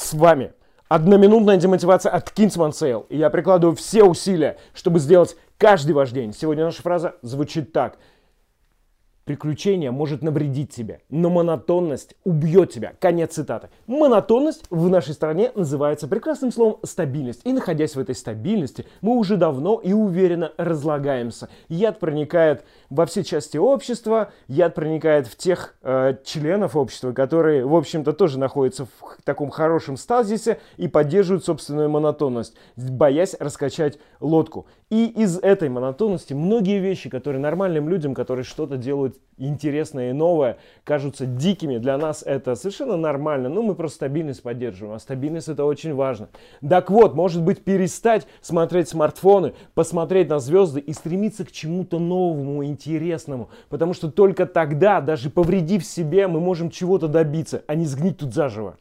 С вами одноминутная демотивация от Kingsman Sale. И я прикладываю все усилия, чтобы сделать каждый ваш день. Сегодня наша фраза звучит так. Приключение может навредить тебе, но монотонность убьет тебя. Конец цитаты. Монотонность в нашей стране называется прекрасным словом стабильность. И находясь в этой стабильности, мы уже давно и уверенно разлагаемся. Яд проникает во все части общества, яд проникает в тех э, членов общества, которые, в общем-то, тоже находятся в таком хорошем стазисе и поддерживают собственную монотонность, боясь раскачать лодку. И из этой монотонности многие вещи, которые нормальным людям, которые что-то делают интересное и новое, кажутся дикими. Для нас это совершенно нормально. Ну, мы просто стабильность поддерживаем. А стабильность это очень важно. Так вот, может быть, перестать смотреть смартфоны, посмотреть на звезды и стремиться к чему-то новому, интересному. Потому что только тогда, даже повредив себе, мы можем чего-то добиться, а не сгнить тут заживо.